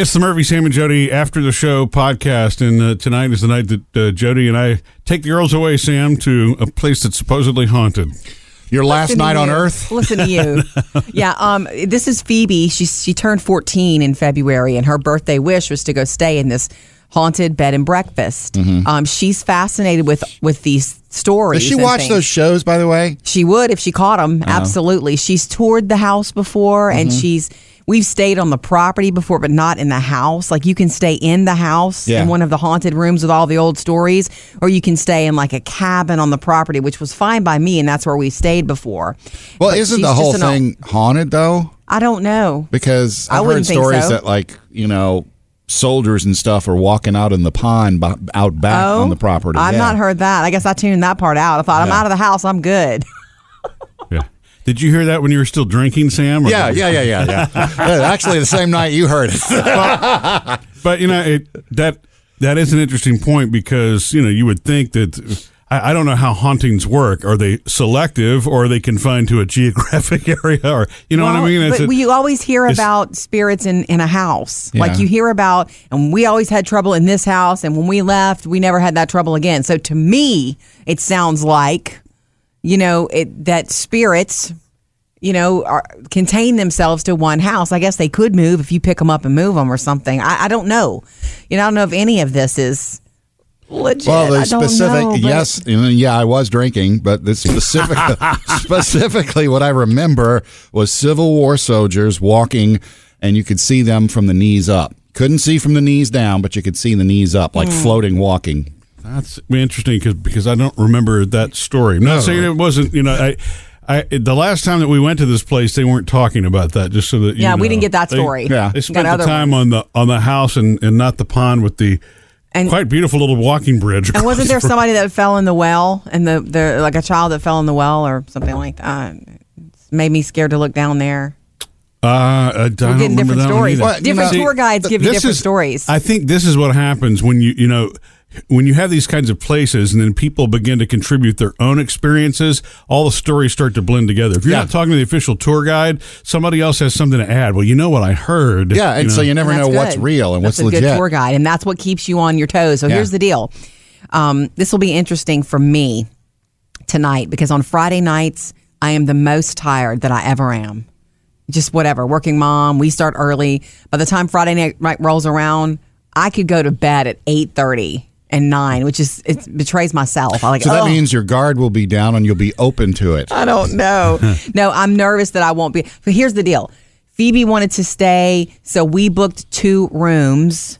It's the Murphy, Sam, and Jody After the Show podcast, and uh, tonight is the night that uh, Jody and I take the girls away, Sam, to a place that's supposedly haunted. Your last Listen night on you. Earth? Listen to you. yeah. Um. This is Phoebe. She she turned 14 in February, and her birthday wish was to go stay in this haunted bed and breakfast. Um. She's fascinated with with these stories. Does she and watch things. those shows, by the way? She would if she caught them. Absolutely. She's toured the house before, and she's. We've stayed on the property before, but not in the house. Like you can stay in the house Yeah. in one of the haunted rooms with all the old stories, or you can stay in like a cabin on the property, which was fine by me, and that's where we stayed before. Well, But isn't the whole thing haunted though? I don't know. Because I I've heard wouldn't think stories so. that like you know soldiers and stuff are walking out in the pond out back Oh, on the oh, property. I've Yeah. not heard that. I guess I tuned that part out. I thought I'm out of the house. I'm good. Yeah. Did you hear that when you were still drinking, Sam? Yeah, yeah, yeah, yeah, yeah. Yeah, Actually, the same night you heard it. But you know it, that that is an interesting point because you know you would think that I, I don't know how hauntings work. Are they selective or are they confined to a geographic area? Or you know what I mean? It's But a- you always hear about spirits in, in a house. Yeah. Like you hear about, and we always had trouble in this house, and when we left, we never had that trouble again. So to me, it sounds like, you know, it that spirits, you know, are, contain themselves to one house. I guess they could move if you pick them up and move them or something. I, I don't know. You know, I don't know if any of this is legit. Well, the specific, know, yes, yeah, I was drinking, but the specific, specifically, what I remember was Civil War soldiers walking, and you could see them from the knees up. Couldn't see from the knees down, but you could see the knees up, like Hmm. floating, walking. That's interesting because because I don't remember that story. I'm not saying it wasn't. You know, I. I, the last time that we went to this place, they weren't talking about that. Just so that you Yeah, we didn't get that They- story. Yeah. they spent Got the other time on the on the house and, and not the pond with the And- quite beautiful little walking bridge. And wasn't there across. somebody that fell in the well and the, the like a child that fell in the well or something like that? It's made me scared to look down there. Uh, I don't We're getting remember different that stories. either. Well, you different know- tour guides give you different is- stories. I think this is what happens when you you know when you have these kinds of places and then people begin to contribute their own experiences, all the stories start to blend together. If you're Yeah. not talking to the official tour guide, somebody else has something to add. Well, you know what I heard. Yeah, and so you never know that's what's real and that's what's a good legit. tour guide, and that's what keeps you on your toes. So Yeah. here's the deal. Um, this will be interesting for me tonight because on Friday nights I am the most tired that I ever am. Just whatever, working mom. We start early. By the time Friday night night rolls around, I could go to bed at eight thirty and nine, which is it betrays myself. I like. So that "Oh." means your guard will be down and you'll be open to it. I don't know. no, I'm nervous that I won't be. But here's the deal Phoebe wanted to stay, so we booked two rooms.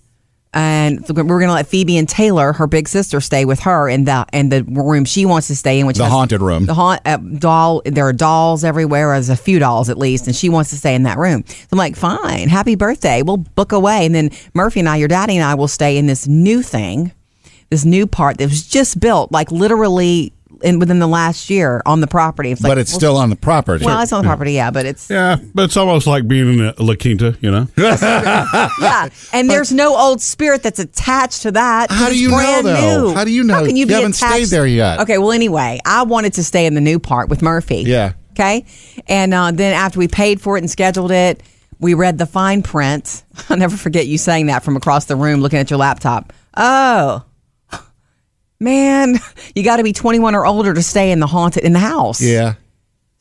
And we're going to let Phoebe and Taylor, her big sister, stay with her in the in the room she wants to stay in, which is The has haunted room. The haunt uh, doll. There are dolls everywhere. There's a few dolls at least, and she wants to stay in that room. So I'm like, fine, happy birthday. We'll book away, and then Murphy and I, your daddy and I, will stay in this new thing, this new part that was just built, like literally in within the last year on the property. It's like, but it's well, still on the property. well, it's on the property, yeah, but it's Yeah, but it's almost like being in a La Quinta, you know. yeah, and there's no old spirit that's attached to that. How do It's you know, though? New. How do you know? How can you, You be haven't attached- stayed there yet. Okay, well, anyway, I wanted to stay in the new part with Murphy. Yeah. Okay, and uh, then after we paid for it and scheduled it, we read the fine print. I'll never forget you saying that from across the room, looking at your laptop. Oh. Man, you got to be 21 or older to stay in the haunted in the house. Yeah.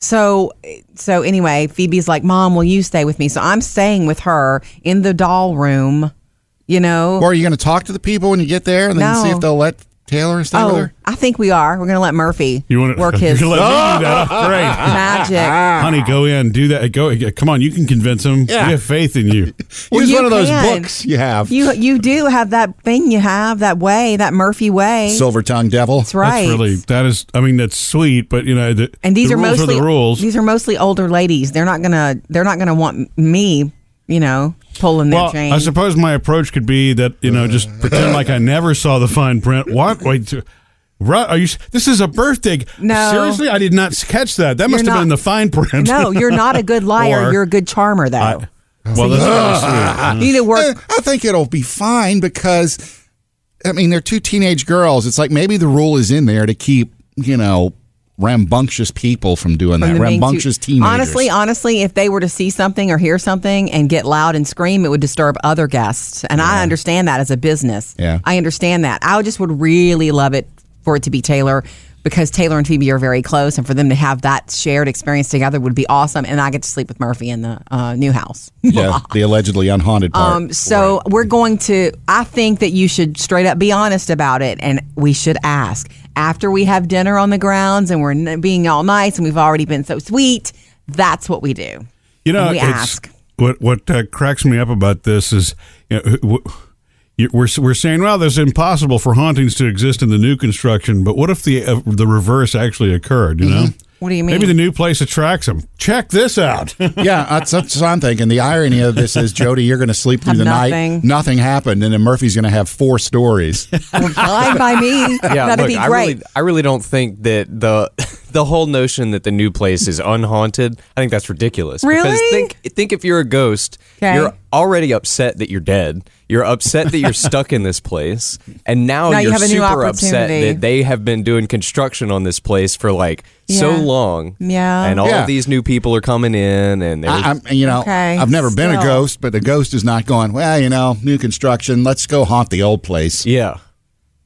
So, so anyway, Phoebe's like, "Mom, will you stay with me?" So I'm staying with her in the doll room. You know. Or are you going to talk to the people when you get there and then No. see if they'll let Taylor stay with oh, her? I think we are. We're going to let Murphy You want to work his You're gonna let me do that? Oh, Great. magic. Honey, go in, do that. Go, come on, you can convince him. Yeah. We have faith in you. Well, Use you one of those can. books you have. You you do have that thing. You have that way, that Murphy way. Silver tongue devil. That's right. That's really that is. I mean, that's sweet, but you know, the, and these the are rules mostly the rules. These are mostly older ladies. They're not gonna. They're not gonna want me. You know, pulling their well, chain. I suppose my approach could be that you know, just pretend like I never saw the fine print. What? Wait. Right? Are you? This is a birthday. No. Seriously, I did not catch that. That must You're have been the fine print. no, you're not a good liar. Or- you're a good charmer, though. I- well, that's very sweet. you need to work. Eh, I think it'll be fine because, I mean, they're two teenage girls. It's like maybe the rule is in there to keep, you know, rambunctious people from doing From that. Rambunctious teenagers. Honestly, honestly, if they were to see something or hear something and get loud and scream, it would disturb other guests. And I understand that as a business. Yeah. I understand that. I just would really love it for it to be Taylor because Taylor and Phoebe are very close, and for them to have that shared experience together would be awesome. And I get to sleep with Murphy in the uh, new house. yeah, the allegedly unhaunted part. Um, so we're going to. I think that you should straight up be honest about it, and we should ask after we have dinner on the grounds and we're being all nice and we've already been so sweet. That's what we do. You know, And we it's, ask. what what uh, cracks me up about this is you know, w- you- we're we're saying, well, there's impossible for hauntings to exist in the new construction, but what if the uh, the reverse actually occurred? You know, What do you mean? maybe the new place attracts them. Check this out. yeah, that's, that's what I'm thinking. The irony of this is, Jody, you're going to sleep through Have the nothing. night. Nothing happened, and then Murphy's going to have four stories. Well, fine by me. Yeah, That'd look, be I great. really, I really don't think that the the whole notion that the new place is unhaunted. I think that's ridiculous. Because Really? think think if you're a ghost, Okay. you're already upset that you're dead. You're upset that you're stuck in this place, and now, Now you you're have a new super upset that they have been doing construction on this place for like so long. Yeah. and all Yeah. of these new people are coming in, and I, I'm, you know, Okay, I've never been a ghost, but the ghost is not going. Well, you know, new construction. Let's go haunt the old place. yeah.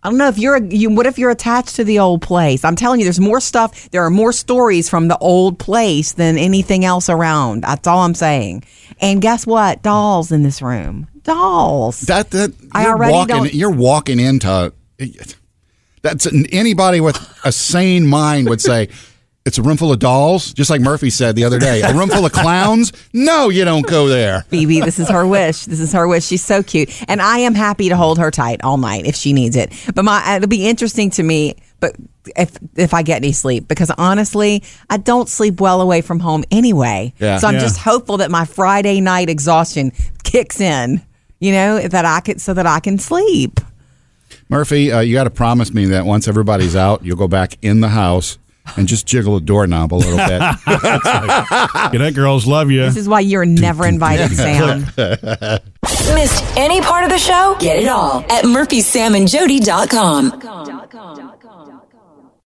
I don't know if you're you. What if you're attached to the old place? I'm telling you, there's more stuff. There are more stories from the old place than anything else around. That's all I'm saying. And guess what? Dolls in this room. Dolls. That that I you're already walking. don't- You're walking into. That's anybody with a sane mind would say. It's a room full of dolls, just like Murphy said the other day. A room full of clowns? No, you don't go there. Phoebe, this is her wish. This is her wish. She's so cute, and I am happy to hold her tight all night if she needs it. But my it'll be interesting to me, but if if I get any sleep, because honestly, I don't sleep well away from home anyway. Yeah. So I'm Yeah. just hopeful that my Friday night exhaustion kicks in. You know that I could so that I can sleep. Murphy, uh, you got to promise me that once everybody's out, you'll go back in the house and just jiggle the doorknob a little bit. Get that, girls love you. This is why you're never invited, Sam. Missed any part of the show? Get it all at murphysamandjody.com.